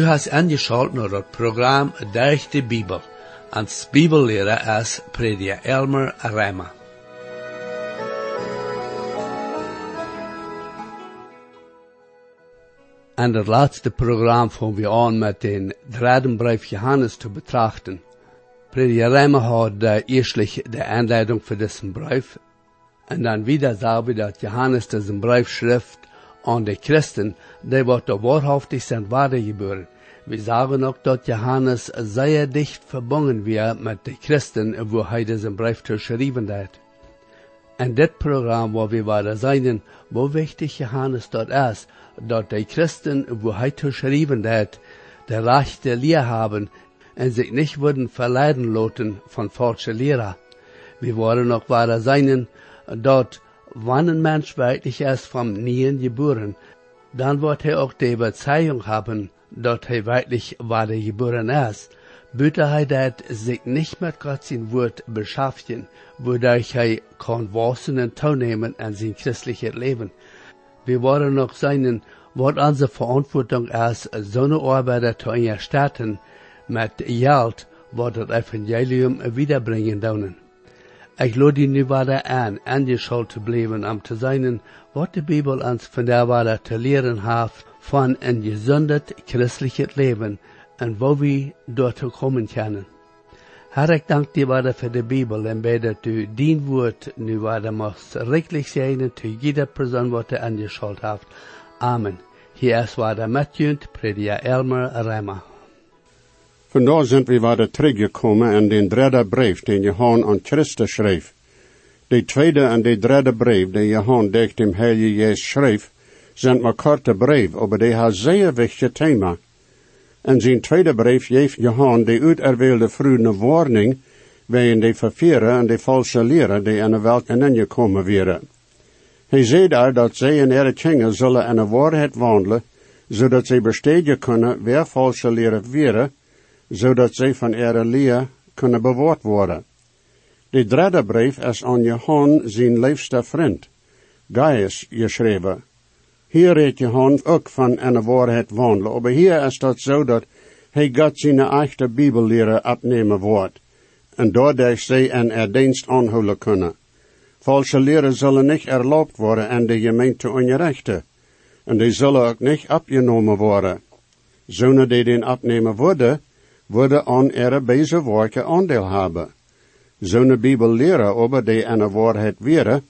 Du hast angeschaut naar het programma Durch de Bibel. Als Bibellehrer is prediker Elmer Rema. En het laatste programma fangen we aan met den dritten brief Johannes te betrachten. Prediker Rema had uh, eerstlich de aanleiding voor diesen brief. En dan wieder sagen wir, dass Johannes diesen brief schrift an die Christen, die wat de wahrhaftig sind weitergeboren. Wir sagen auch, dass Johannes sehr dicht verbunden wir mit den Christen, wo er diesen Brief geschrieben hat. En dit Programm, wo wir weiter sein, wo wichtig Johannes dort ist, dass die Christen, wo er geschrieben hat, der rechte Lehr haben und sich nicht würden verleiten lassen von falschen Lehrer. Wir wollen auch weiter sein, dort, wann Mensch wirklich erst vom Nien geboren, dann wird er auch die Überzeugung haben, dass er wirklich wahre geboren ist. Bitte er sich nicht mit Gott sein Wort beschäftigen, wodurch er kann Wassenen teilnehmen an sein christliches Leben. Wir wollen noch sein, was unsere Verantwortung ist, so eine Arbeiter zu erstatten, mit Geld, was das Evangelium wiederbringen sollen. Ich lade nu weiter an, angeschaut zu bleiben, um zu sein, was die Bibel uns von der weiter zu lehren hat, von ein gesundes christliches Leben und wo wir dort kommen können. Herr, ich danke dir weiter für die Bibel und bete, dass du dein Wort nu weiter machst, richtig sein, zu jeder Person, was du angeschaut hast. Amen. Hier ist weiter Matthew, Prediger Elmer Reimer. Vandaag zijn we weer teruggekomen in den derde brief den Johan aan Christus schreef. De tweede en de derde brief die Johan durch dem Heilige Jezus schreef, zijn maar korte brief, aber die hat zeer wichtig thema. En zijn tweede brief geeft Johan de uiterwählte vroege warning wegen de vervieren en de falsche leren die in de welt ingekomen werden. Hij zei daar dat zij in ihre kringen zullen in de waarheid wandelen, zodat zij besteden kunnen wer falsche leren zodat zij van leer kunnen bewaard worden. De derde brief is aan Johan zijn liefste vriend, Gaius, geschreven. Hier redt Johan ook van een waarheid wandelen, maar hier is dat zo dat hij God zijn echte bibelleren opnemen wordt, en doordat zij in er dienst aanhouden kunnen. Falsche leren zullen niet erlaubt worden en de gemeente onrechten, en die zullen ook niet opgenomen worden. Zonen die den opnemen worden, worden aan ihre beze werken aandeel hebben. Zo'n bibelleren over die een waarheid weren,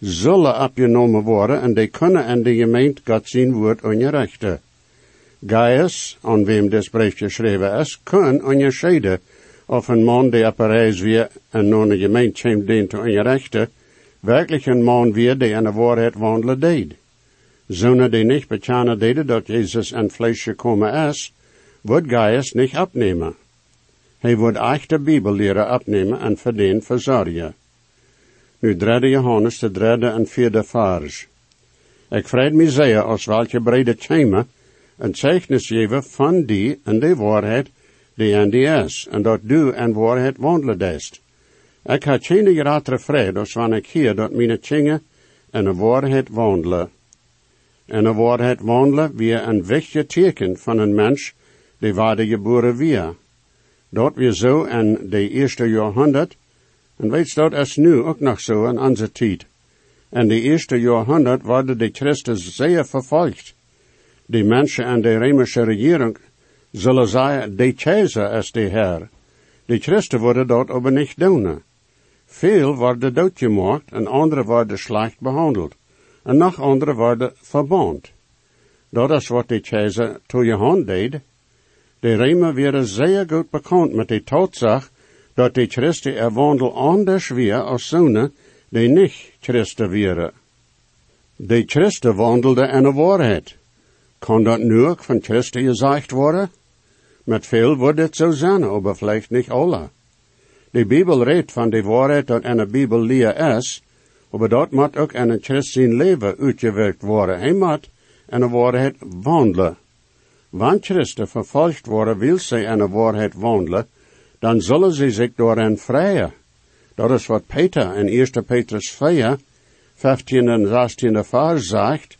zullen opgenomen worden en die kunnen in de gemeente God zijn woord onrechten. Gaius, aan wem dit brief geschreven is, kan onderscheiden of een man die op reis weer en naar de gemeente komt dient te onrechten, werkelijk een man weer die in de waarheid wandelen deed. Zonen die niet bekennen deden dat Jezus in vlees gekomen is, wordt Gaius niet opnemen. Hij wordt echte bibelleren opnemen en voor den verzorgen. Nu derde Johannes de derde en vierde vers. Ik vreed me zeer als welke brede tjema een zeichnis geven van die en de waarheid die en die is, en dat du en waarheid wandelen dest. Ik had geen grotere vrede als wanneer ik hier dat mijn tjingen en de waarheid wandelen. En de waarheid wandelen wie een wichtig teken van een mens die waarde geboren weer. Dat weer zo in de eerste jaarhonderd, en weet dat is nu ook nog zo in onze tijd. In de eerste jaarhonderd worden de christen zeer vervolgd. De mensen en de Römische regering zullen zeggen, de keizer is de Heer. De christen worden dat aber niet doen. Veel worden doodgemaakt en andere worden slecht behandeld. En nog andere worden verband. Dat is wat de keizer hand deed. De Römer werden zeer goed bekend met de Tatsache, dat de Christen er wandel anders weer als zonen die niet Christen wären. De Christen wandelden in de waarheid. Kan dat nu ook van Christen gezegd worden? Met veel wordt het zo zijn, aber vielleicht niet alle. De Bibel redt van de waarheid dat in de Bibel leer is, aber dat moet ook in een Christ zijn leven uitgewerkt worden. Hij moet in de waarheid wandelen. Wanneer Christen vervolgd worden, wil zij in de waarheid wandelen, dan zullen ze zich door vrijen. Dat is wat Peter in 1 Petrus 4, 15 en 16 vers zegt.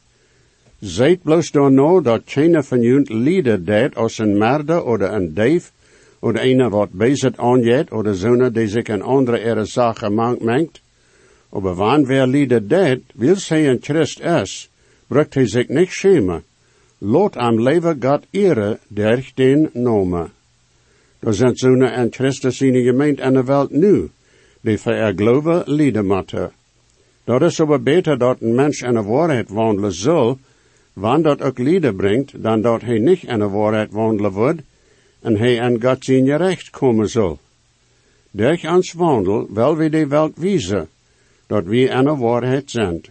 Zijt bloos door nou dat geen van jullie lieden deed als een merder of een dief of een wat bezig aanjet of zo'n die zich een andere ere zaken mengt. Aber wann wer lieden deed, wil zij een Christ is, brukt hij zich niet schämen. Lot am leven God ere der den nomen. Er zijn zo'n en Christus in de gemeente en de wereld nu, die voor er geloven lieden moeten. Dat is aber beter dat een mens in de waarheid wandelen zal, wanneer dat ook lieden brengt, dan dat hij niet in de waarheid wandelen wordt, en hij aan God zijn recht komen zal. Durch ons wandel wel we de welt wijzen, dat we in de waarheid zijn.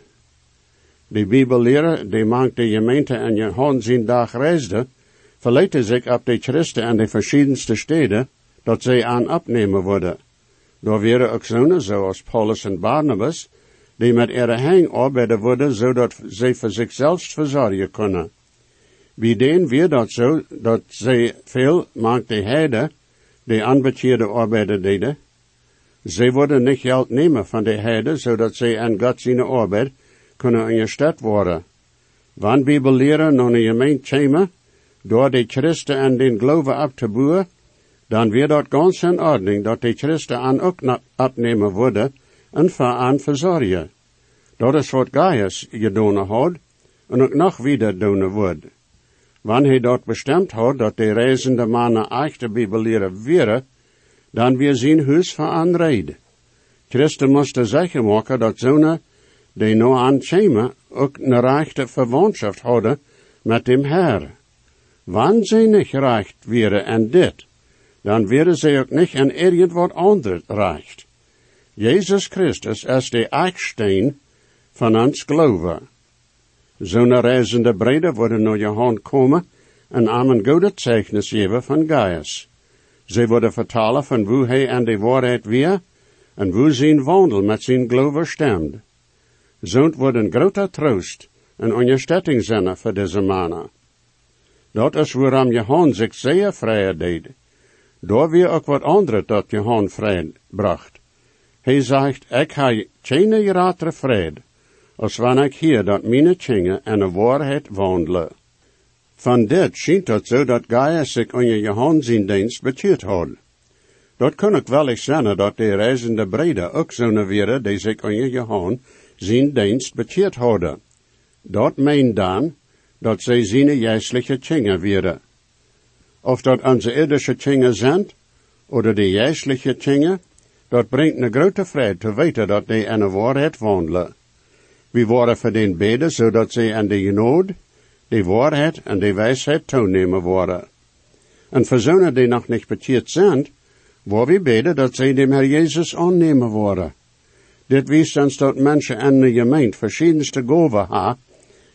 De Bibellehrer, die maakt de gemeente en je zijn dag reisde, verleiden zich op de Christen en de verschiedenste steden, dat zij aan opnemen worden. Door weer ook zonen zoals Paulus en Barnabas, die met ihre hang arbeiden worden, zodat zij voor zichzelf verzorgen kunnen. Wie deden weer dat zo, dat zij veel maakt de heide, die aanbetjerde arbeiden deden. Zij worden niet geld nemen van de heide, zodat zij aan God zijn arbeid kunnen ingesteld worden. Wanneer Bibel leren nog een gemeente komen, door de Christen en den geloven op te boeren, dan weer dat ganz in ordning dat de Christen aan ook opnemen worden en voor aan verzorgen. Dat is wat Gaius gedaan had en ook nog wieder doen wordt. Wanneer hij dat bestemd had dat de reizende mannen echte bibelieren wären, dan weer zijn huis voor aanrijden. Christen moesten zeggen maken dat zonen die nou aankomen ook een rechte verwantschap hadden met dem Herr. Wanneer ze niet recht wären en dit, dan wären ze ook niet in irgendwat anders recht. Jezus Christus is de eichsteen van ons geloven. Zo'n reizende breder worden naar je hand komen en aan een zeichnis van Gaius. Ze worden vertalen van hoe hij aan de waarheid weer en hoe zijn wandel met zijn geloven stemt. Zo'n wordt een grote troost en ondersteuning zijn voor deze mannen. Dat is waarom Johan zich zeer vrij deed. Door weer ook wat andere dat Johan vrij bracht. Hij zegt, ik heb geen ratere vrede, als wanneer ik hier dat mijn tjingen en de waarheid wandelen. Van dit schijnt het zo dat Gaia zich onder Johan zijn dienst betuurd had. Dat kan ik wel eens zeggen dat de reizende breder ook zo'n weren die zich onder Johan zijn dienst betuurd hadden. Dat meent dan dat zij zijn juistelijke tjingen werden. Of dat onze irdische tjingen zijn, oder de juistelijke tjingen, dat brengt een grote vrede te weten dat die in de waarheid wandelen. We worden voor den beden, zodat zij aan de genood, de waarheid en de wijsheid toenemen worden. En voor zonen die nog niet bekeerd zijn, waar we beden dat zij dem Herr Jezus aannemen worden. Dit wijst ons dat mensen in de gemeente verschiedenste goven ha,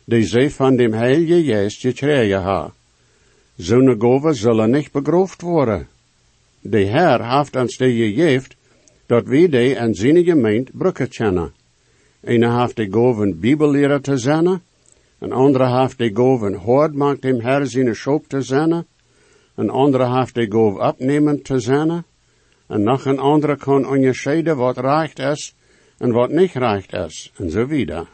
die zij van dem Heilige Geest gekregen ha. Zo'n goven zullen niet begroofd worden. De Herr heeft ons die gegeven, dat we die in zijn gemeente brukken kennen. Een heeft de goven bibelleren te zijn, een andere heeft de goven hoord maakt hem Herr zijn schop te zijn, een andere heeft de gov opnemen te zijn, en nog een andere kan onderscheiden wat recht is en wat niet recht is, en zo wieder.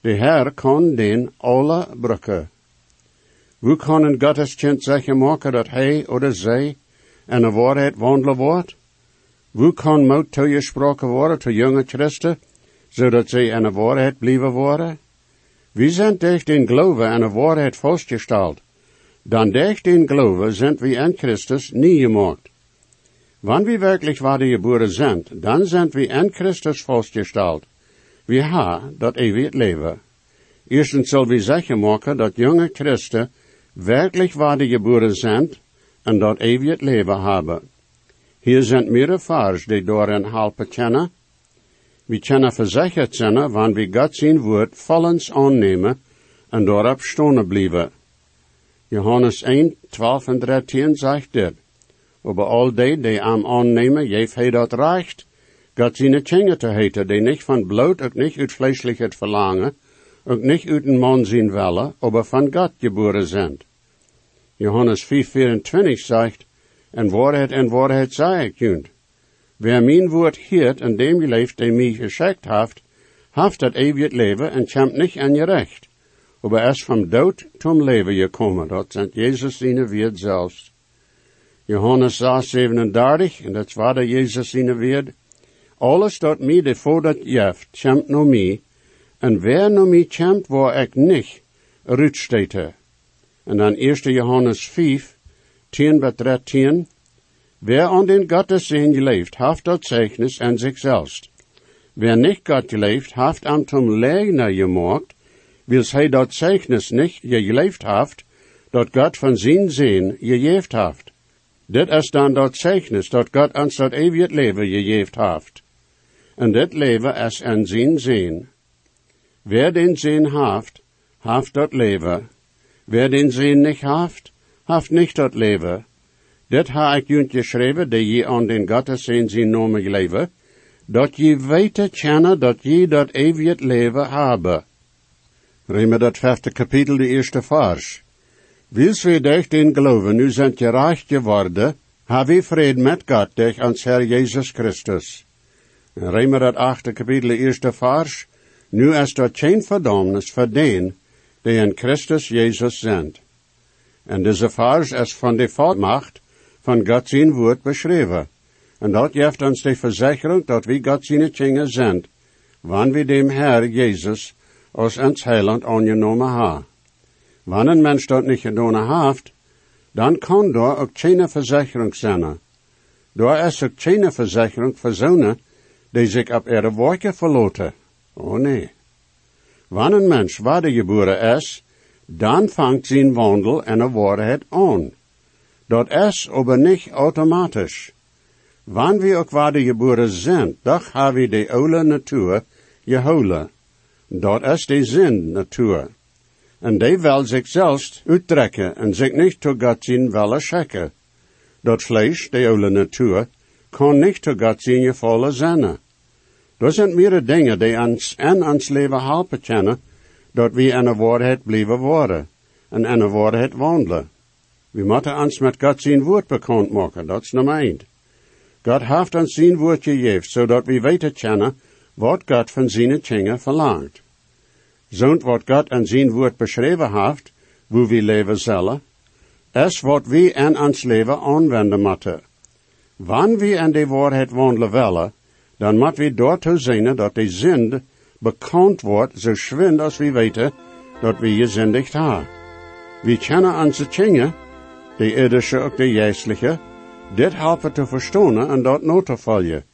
De Herr kan den alle brukken. Hoe kan een Gotteskind zeggen maken dat hij of zij in de waarheid wandelen wordt? Hoe kan moed toegesproken worden tot jonge christen, zodat zij in de waarheid blijven worden? We zijn durch den Glauben in de waarheid vastgesteld. Dan durch den Glauben sind wir in Christus nie gemacht. Wann wir wirklich wahre geboren sind, dann sind wir in Christus vastgesteld. Wir haben dat eeuwig leven. Eerstens zal we zeggen maken dat jonge Christen wirklich wahre geboren sind en dat eeuwig leven hebben. Hier zijn meerdere vaars die daarin helpen kennen. We kunnen verzekerd zijn, wanneer we God zijn woord vollends aannemen en daarop stonen blijven. Johannes 1, 12 en 13 zegt dit. Over al die die am aannemen, geeft hij dat recht, God zijn tjingen te heten, die niet van bloot, ook niet uit vleeselijkheid verlangen, ook niet uit een man zien willen, aber van God geboren zijn. Johannes 4, 24 zegt, en waarheid en waarheid zei ik junt. Wer mijn woord hiert en dem geleeft, die mij geschickt heeft, heeft dat eeuwig leven en komt niet aan je recht. aber er ist vom Tod zum Leben gekommen. Dort sind Jesus seine Wirt selbst. Johannes 6, 37, und das war der Jesus seine Wirt. Alles dat mij de voordat jeft, kämpt no mij, en wer no mij kämpt, waar ik niet, rutsteht er. En dan 1 Johannes 5, 10 bis 13, Wer an den Gottessein geleeft, haft dat Zeichnis an sich selbst. Wer nicht Gott geleeft, haft am zum Leugner gemacht, wils hij dat Zeichnis nicht geleeft haft, dat Gott von zijn Sehen gejeft haft. Dit is dan dat Zeichnis, dat Gott ans dat eeuwig leven gejeft haft. En dit leven is an zijn Sehen. Wer den Sehen haft, haft dat leven. Wer den Sehen nicht haft, haft nicht dat leven. Dit ha ik junt geschreven, dat je aan den Gotteseen zijn nomen leven, dat je weten kennen dat je dat eeuwig leven hebben. Riemen dat vijfde kapitel, de eerste vers. Wils we durch den geloven, nu je reich geworden, ha we vrede met God durch ans Herr Jesus Christus. Riemen dat achte kapitel, eerste vers. Nu is dat geen verdomnis voor den, die in Christus Jezus zijn. En deze vers is van de volmacht van God zijn woord beschreven. En dat geeft ons de verzekering dat we God zijn kinderen zijn, wanneer we dem Herr Jezus als ons heiland aangenomen ha. Wanneer een mens dat niet gedaan heeft, dan kan daar ook geen verzekering zijn. Daar is ook geen voor zonen die zich op ihre werken verloten. Oh nee. Wanneer een mens wedergeboren is, dan vangt zijn wandel en de waarheid aan. Dat is aber nicht automatisch. Wann wir ook wedergeboren zijn, haben wir die oude natuur geholen. Dat is de zin natuur. En die wil zich zelfs uittrekken en zich niet tot God zien willen schekken. Dat vlees, de oude natuur, kan niet tot God zien gevallen zijn. Er zijn meerdere dingen die ons en ons leven helpen kennen, dat we in de waarheid blijven worden en in de waarheid wandelen. We moeten ons met God zijn woord bekend maken, dat is nummer één. God heeft ons zijn woord gegeven, zodat we weten kennen wat God van zijn dingen verlangt. Zo'n wat God in zijn woord beschreven heeft, hoe we leven zullen, is wat we in ons leven aanwenden moeten. Wanneer we in de waarheid wandelen willen, dan moeten we daartoe zijn dat de zin bekend wordt zo schwind als we weten dat we gezindigd hebben. We kennen onze dingen, de irdische ook de geestelijke, dit helpen te verstaan en dat no te volgen.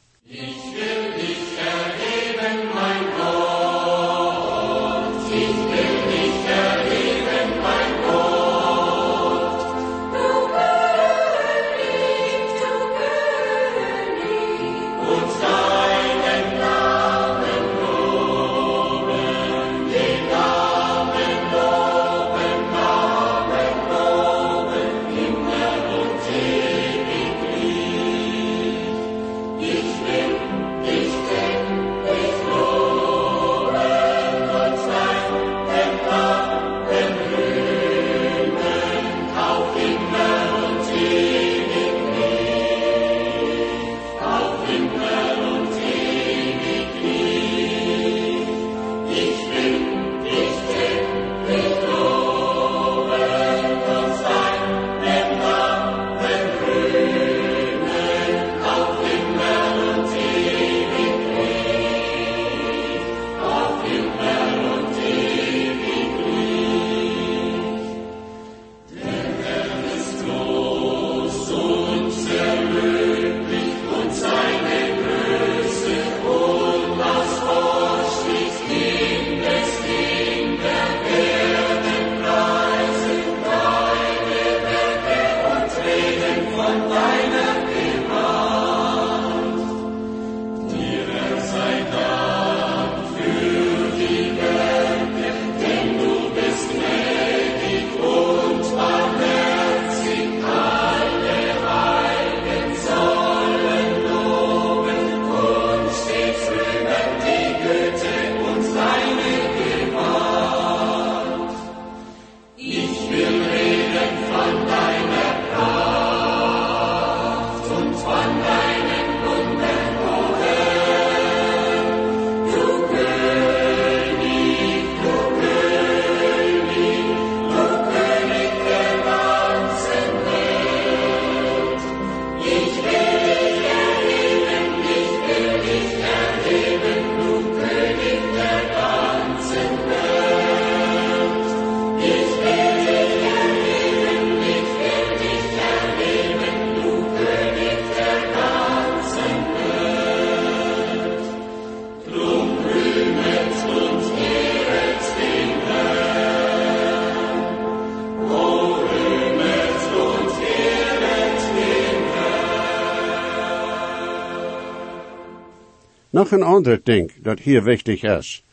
Nog een ander ding dat hier wichtig is,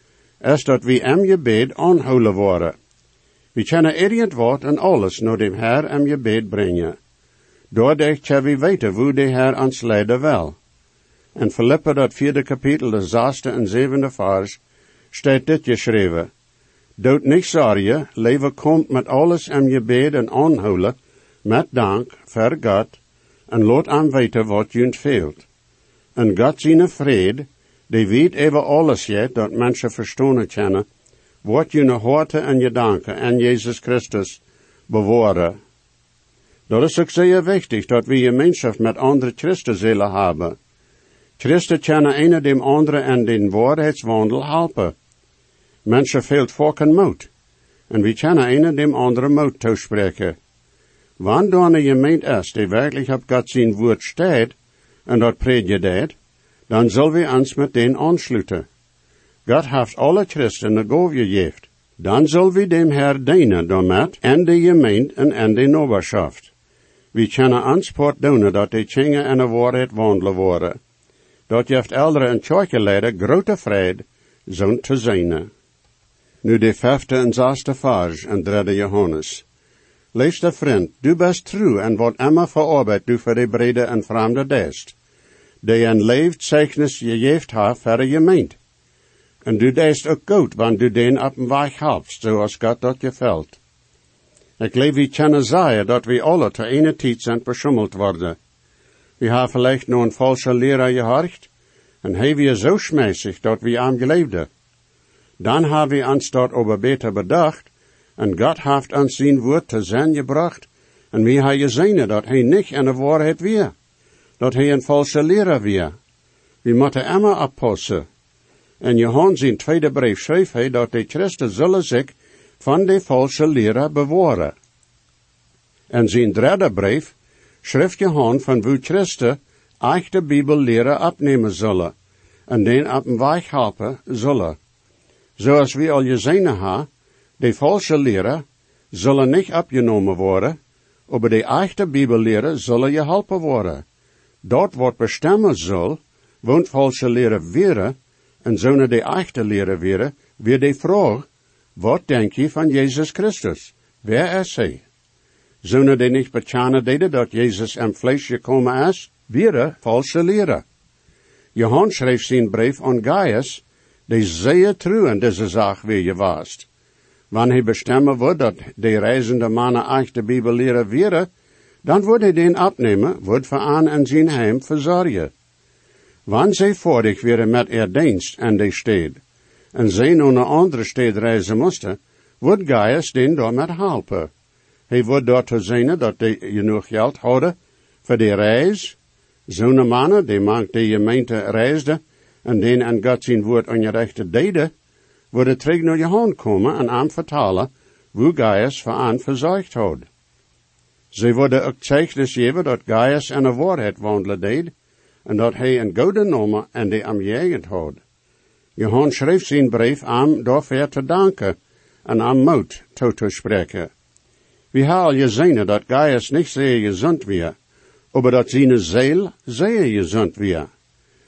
is dat we hem je bed aanhouden worden. We kunnen irgend wat en alles naar dem Herr hem je bed brengen. Doordat je we weten hoe de Herr ons leiden wil. In Filippa dat vierde kapitel, de zesde en zevende vers, staat dit geschreven. Dood niet zorgen, leven komt met alles in je bed en aanhouden, met dank, voor God, en laat aan weten wat je veelt. En God zijn vrede, die weet even alles jet, dat mensen verstonen kennen, wat je horte en je danken en Jezus Christus bewaren. Dat is ook zeer wichtig, dat we gemeenschap met andere Christen hebben. Christen kunnen een dem andere en den waarheidswandel helpen. Mensen veelt volken moed. En we kunnen een dem andere moed toespreken. Wanneer een gemeente is die werkelijk op God zijn woord staat, en dat predikt, dan zullen we ons met den aansluiten. God heeft alle christen een goof gegeven. Dan zullen we dem Herr dienen daarmet en de gemeente en en de noberschaft. We kunnen aanspoort doen dat de tjingen en de waarheid wandelen worden. Dat heeft eldere en tjoike leider grote vrede, zo'n te zijn. Nu de vijfde en zesde vers en derde Johannes. Lees de vriend, du best true en wat Emma verarbeidt du voor de brede en vreemde dest. De een je geeft haar voor je meent. En du deest ook goed, want du den op een weg helpt, zoals God dat je velt. Ik leef wie kennen dat we alle te ene tijd zijn beschummeld worden. We hebben vielleicht nog een valse leraar gehoord, en hij we zo schmeissig dat we aan geleefden. Dan hebben we ons dat over beter bedacht, en God heeft ons zijn woord te zijn gebracht, en we hebben gezien dat hij niet in de waarheid weer, dat hij een valse leraar weer. We moeten immer oppassen. En Johannes in tweede brief schreef hij dat de christen zullen zich van de valse leraar bewaren. En zijn derde brief schrijft Johannes van hoe christen echte bibelleren opnemen zullen, en den op een weg helpen zullen. Zoals we al gezien hebben, de valse leren zullen niet opgenomen worden, maar de echte bibelleren zullen je helpen worden. Dat wat bestemmen zal, woont valse leren weer, en zonen de echte leren weer, weer de vraag, wat denk je van Jezus Christus? Wer is hij? Zonen die niet bekennen deden dat Jezus in vlees gekomen is, weer valse leren. Johannes schreef zijn brief aan Gaius, die zeer true in deze zaak weer gewaast. Wanneer hij bestemmen wordt dat de reizende mannen echte Bibel leren weer, dan wordt hij den opnemen, wordt voor aan en zijn heim verzorgen. Wanneer zij voordig weer met er dienst en de stad, en zij naar een andere stad reizen moesten, wordt Gaius den door met helpen. Hij wordt door te zien dat hij genoeg geld hadden voor de reis. Zo'n mannen, die maakt de gemeente reisde, en den en God zijn woord ongerechte deden, worden terug naar je hand komen en aan vertalen, hoe Gaius voor aan verzorgd had. Ze worden ook zeichnis geven dat Gaius en de waarheid wandelen deed, en dat hij een goede nomen en die am jegend had. Johan schreef zijn brief aan daarvoor te danken en aan moed toe te spreken. We hebben al gezien dat Gaius niet zeer gezond weer, maar dat zijn ziel zeer gezond weer.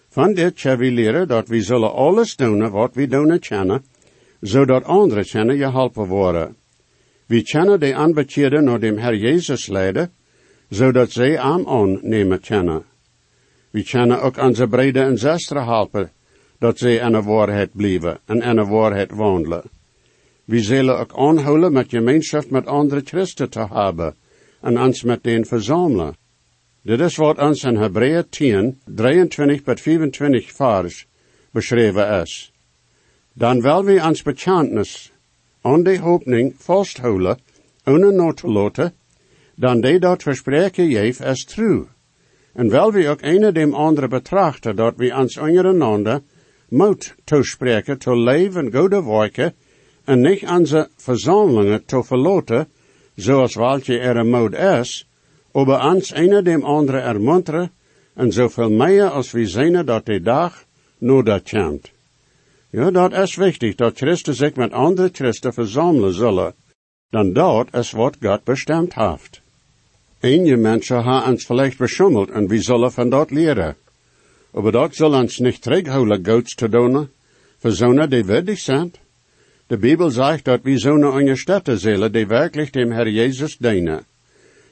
Van dit kunnen we leren dat we zullen alles doen wat we doen kennen, zodat anderen kunnen geholpen worden. We kennen de aanbekeren naar dem Herr Jezus leiden, zodat zij aan aannemen kennen. We kennen ook onze brede en zusteren helpen, dat zij in de waarheid blijven en in de waarheid wandelen. We zullen ook aanhouden met gemeenschap met andere christen te hebben en ons met den verzamelen. Dit is wat ons in Hebreeën 10, 23 tot 25 vers beschreven is. Dan wil we ons bekentenis aan de hoopning vasthouden, ohne not te laten, dan de dat verspreken geef is true. En wel we ook een dem andere betrachten, dat we ons ondereinander moet toespreken te leven goede werken, en niet onze verzamelingen te verloten, zoals welke er een moed is, aber ans een dem andere ermunteren, en zoveel meer als we zien dat de dag nodig komt. Ja, dat is wichtig, dat Christen zich met andere Christen verzamelen zullen. Dan dat is wat God bestemd heeft. Eenje mensen hebben ons vielleicht beschummeld en we zullen van dat leren. Aber dat zal ons niet terughouden Gods te doen, voor zonen die würdig zijn. De Bibel zegt dat we zonen ondersteunen zullen die werkelijk dem Herr Jesus dienen.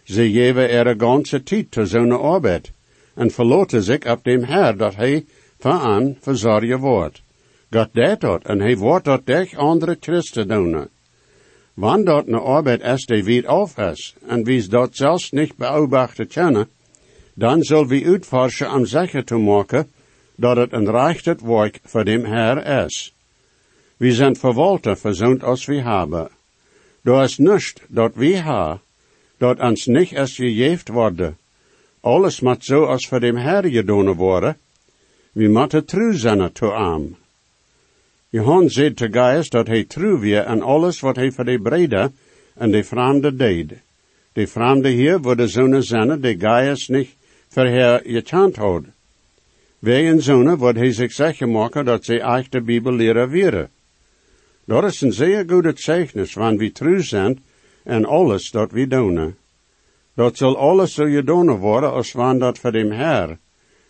Ze geven ihre ganze tijd te zo'n arbeid en verloten zich op dem Herr dat hij van verzorgen wordt. God deed dat en hij wordt dat durch andere Christen doen. Wanneer dat een arbeid is die weit auf is en wie dat zelfs niet beobachten kunnen, dan zal we uitforschen om zeker te maken dat het een rechtet werk voor dem Herr is. We zijn verwalter verzond als we hebben. Er is niets dat we hebben, dat ons niet is gegeven worden. Alles moet zo als voor dem Herr gedaan worden. We moeten trouw zijn te hem. Johan zei te Gaius dat hij trouw weer aan alles wat hij voor de brede en de vreemde deed. De vreemde hier worden zonen zijn die Gaius niet verheer gekend had. Wegen zonen wordt hij zich zeker maken dat ze echt de Bibel leren. Dat is een zeer goede zeichnis, wanneer we trouw zijn en alles dat we doen. Dat zal alles zo gedaan worden als wanneer dat voor dem Herr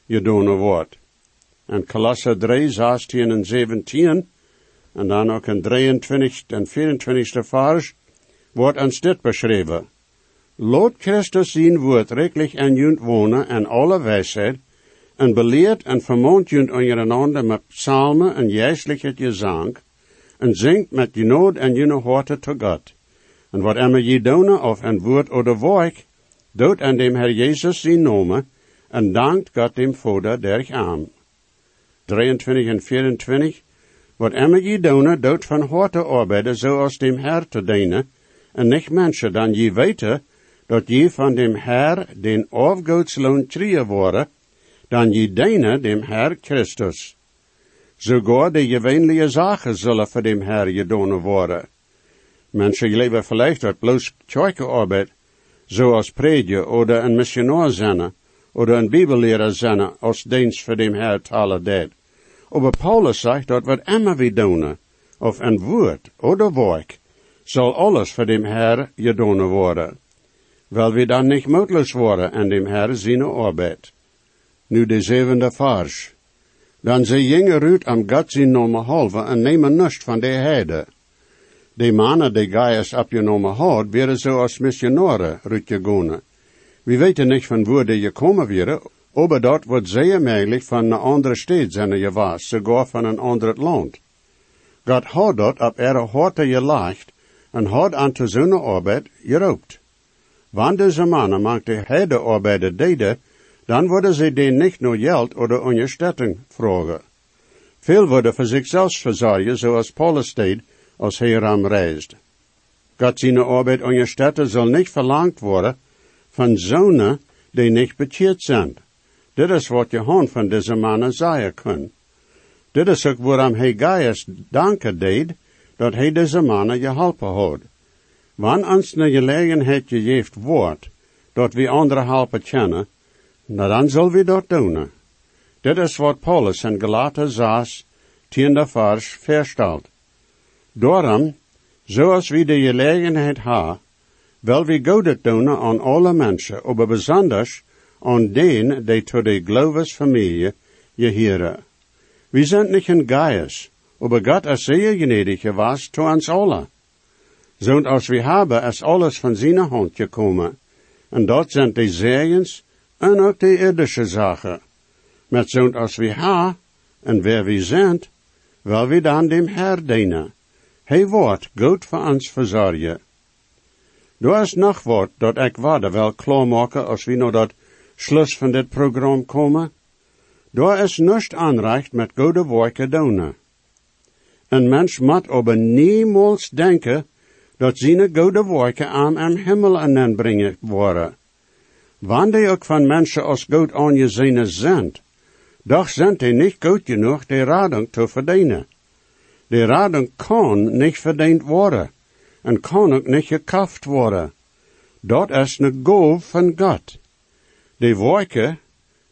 gedaan wordt. En Kolosser 3, 16 en 17, en dan ook in 23 en 24 vers, wordt ons dit beschreven. Laat Christus zien woord rekelijk en junt wonen en alle wijsheid, en beleerd en vermoont junt ondereinander met psalmen en juistelijk gezang, en zingt met je nood en je horte to God. En wat immer je doen of een woord oder werk, doet aan dem Herr Jezus zien nomen, en dankt God dem Vader derg aan. 23 en 24, wat immer je doen, doet van harte arbeiden, zoals dem Herr te dienen, en niet mensen, dan je weten, dat je van dem Herr den afgoodsloon trieën worden, dan je dienen dem Herr Christus. Sogar de gewöhnliche zaken zullen voor dem Herr gedaan worden. Mensen leven vielleicht uit bloos kerkenarbeid, zoals predigen oder een missionaar zijn, oder een bibelleraar zijn, als dienst voor dem Herr talen deed. Aber Paulus zegt dat wat immer we doen, of een woord oder werk, zal alles voor dem Herr gedaan worden. Wel we dan niet moedloos worden en dem Herr zijn arbeid. Nu de zevende vers. Dan ze gingen uit am God zijn nomen halve en nemen nust van de heide. De mannen die Gaius opgenomen had, werden zo als missionaren uitgegaan. We weten niet van waar die gekomen waren, aber dat wordt zeer mogelijk van een andere stad zijn geweest, sogar van een ander land. God had dat op ihre harte gelegd en had aan te zo'n arbeid geroopt. Wanneer deze mannen maakte heide arbeiden deden, dan worden ze den niet nur geld oder ondersteuning vragen. Veel worden voor zichzelf verzorgen, zoals Paulus deed, als hij ram reist. God zijn arbeid ondersteunen zal niet verlangd worden van zonen die niet bekeerd zijn. Dit is wat Johan van deze mannen zeggen kan. Dit is ook waarom hij Gaius danken deed, dat hij deze mannen geholpen had. Wanneer ons een gelegenheid gegeven wordt, dat we andere helpen kennen, nou dan zullen we dat doen. Dit is wat Paulus in Galaten 6, tiende vers verstelt. Daarom, zoals we de gelegenheid hebben, wil we goede doen aan alle mensen, aber besonders aan den die tot de geloofsfamilie gehören. We zijn niet een Gaius, aber Gott is zeer gnädig geweest zu ons alle. Zo'n als we hebben is alles van zijn hand gekomen. En dat zijn de zegens en ook de irdische zaken. Met zo'n als we ha en wer we zijn, wil we dan dem Herr dienen. Hij wordt goed voor ons verzorgen. Er is nog wat dat ik waarde wel klaarmaken als we naar dat slus van dit programma komen. Daar is niets aanrecht met goede werken doen. Een mens moet aber niemals denken dat zijn goede werken aan hem hemel aanbrengen worden. Wanneer ook van mensen als goed aangezien zijn, doch zijn die niet goed genoeg de rading te verdienen. De rading kan niet verdiend worden en kan ook niet gekaft worden. Dat is een goof van God. De werken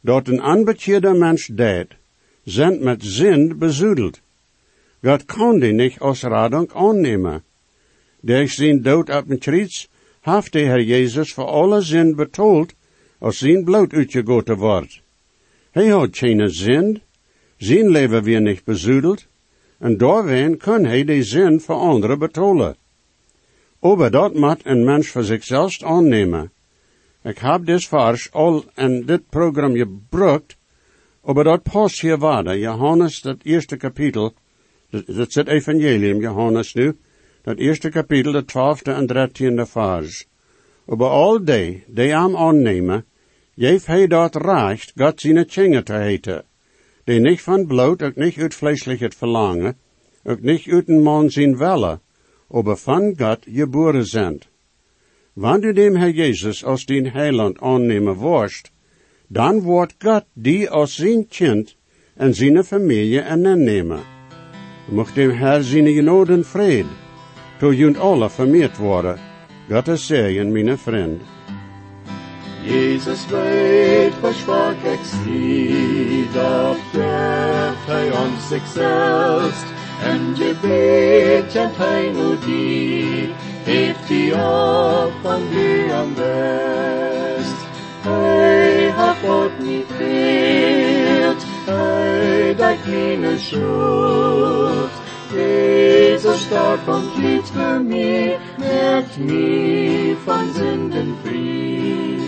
dat een onbekeerde mens deed, zijn met zin bezoedeld. God kan die niet als rading aannemen. Durch zijn dood op een kruis heeft de Heer Jezus voor alle zin betoeld als zijn bloed uitgegoten wordt. Hij had geen zin. Zijn leven weer niet bezudeld. En doorween kan hij de zin voor anderen betolen. Aber dat moet een mens voor zichzelf aannemen. Ik heb dit vers al in dit programma gebruikt, aber dat past hier waarde. Johannes, dat eerste kapitel, dat, dat is het evangelium, Johannes nu, dat eerste kapitel, de twaalfde en dertiende vers. Aber al die, die hem aannemen, geeft hij dat recht, God zijn tjingen te heten. Die niet van bloot, ook niet uit het verlangen, ook niet uit een man zijn welle, aber van God geboren zijn. Wanneer Herr Jesus als dien heiland aannemen worst, dan wordt God die als zijn kind en zijn familie aannemen. Mocht dem Herr zijn genode en vrede, to junt alle vermeerd worden. God is zegen, mijn vriend. Jesus weet versprach ik zie, dat hij ons zichzelf, en je nu die, heeft die op van die aan best. Hij had God niet wild, hij dat keine schuld. Jezus und litt für mich, merkt mich von Sünden frei.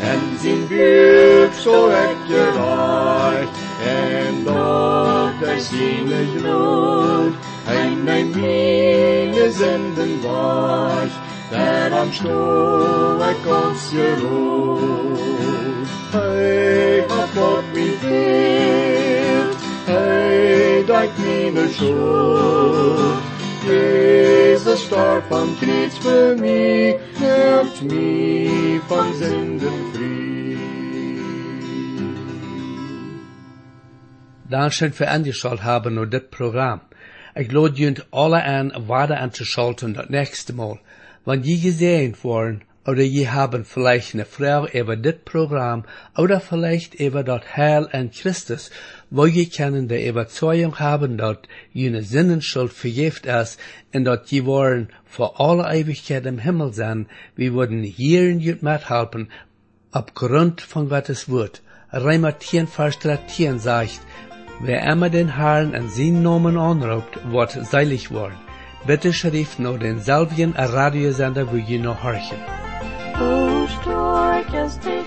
En zijn buik zo je recht, en dat hij zijn gloed, hij neemt meine Sünden wasch, der am Stuhl ik ons geruht. Hij hat Gott mich hilft, hij dat meine Schuld. Jesus starb am Kreuz für mich, hilft mich von Sünden frei. Dankeschön für angeschaut haben und das Programm. Ich lade junt alle an, weiter anzuschalten das nächste Mal. Wenn die gesehen worden, oder je haben vielleicht eine Frage über das Programm, oder vielleicht über das Heil in Christus, wo je können die Überzeugung haben, dass jene Sinnenschuld vergift ist, und dass je wollen vor alle Ewigkeit im Himmel sein, wir würden hier in jut mithelfen, aufgrund von Gottes Wort. Reimer 10, Vers 13 sagt, Wer immer den Herrn in seinen Namen anruft, wird seilig worden. Bitte schrift nur denselben Radiosender, wo ihr noch horchen. Hoe stark is de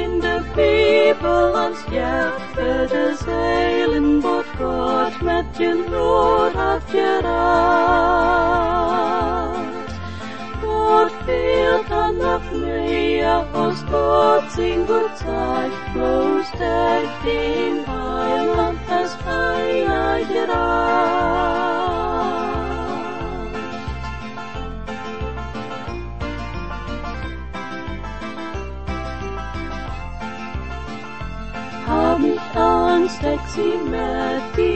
in de Bibel ons für das Heilen, wat Gott mit je Not hat geracht. Gott fehlt dann noch mehr, aus Gott sin gut Zeit, bloß der den Heiland es einer on Staximati,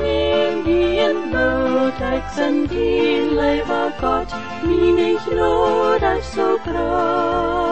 Indian Notax and Deleva Gott, Minig Rodas so proud.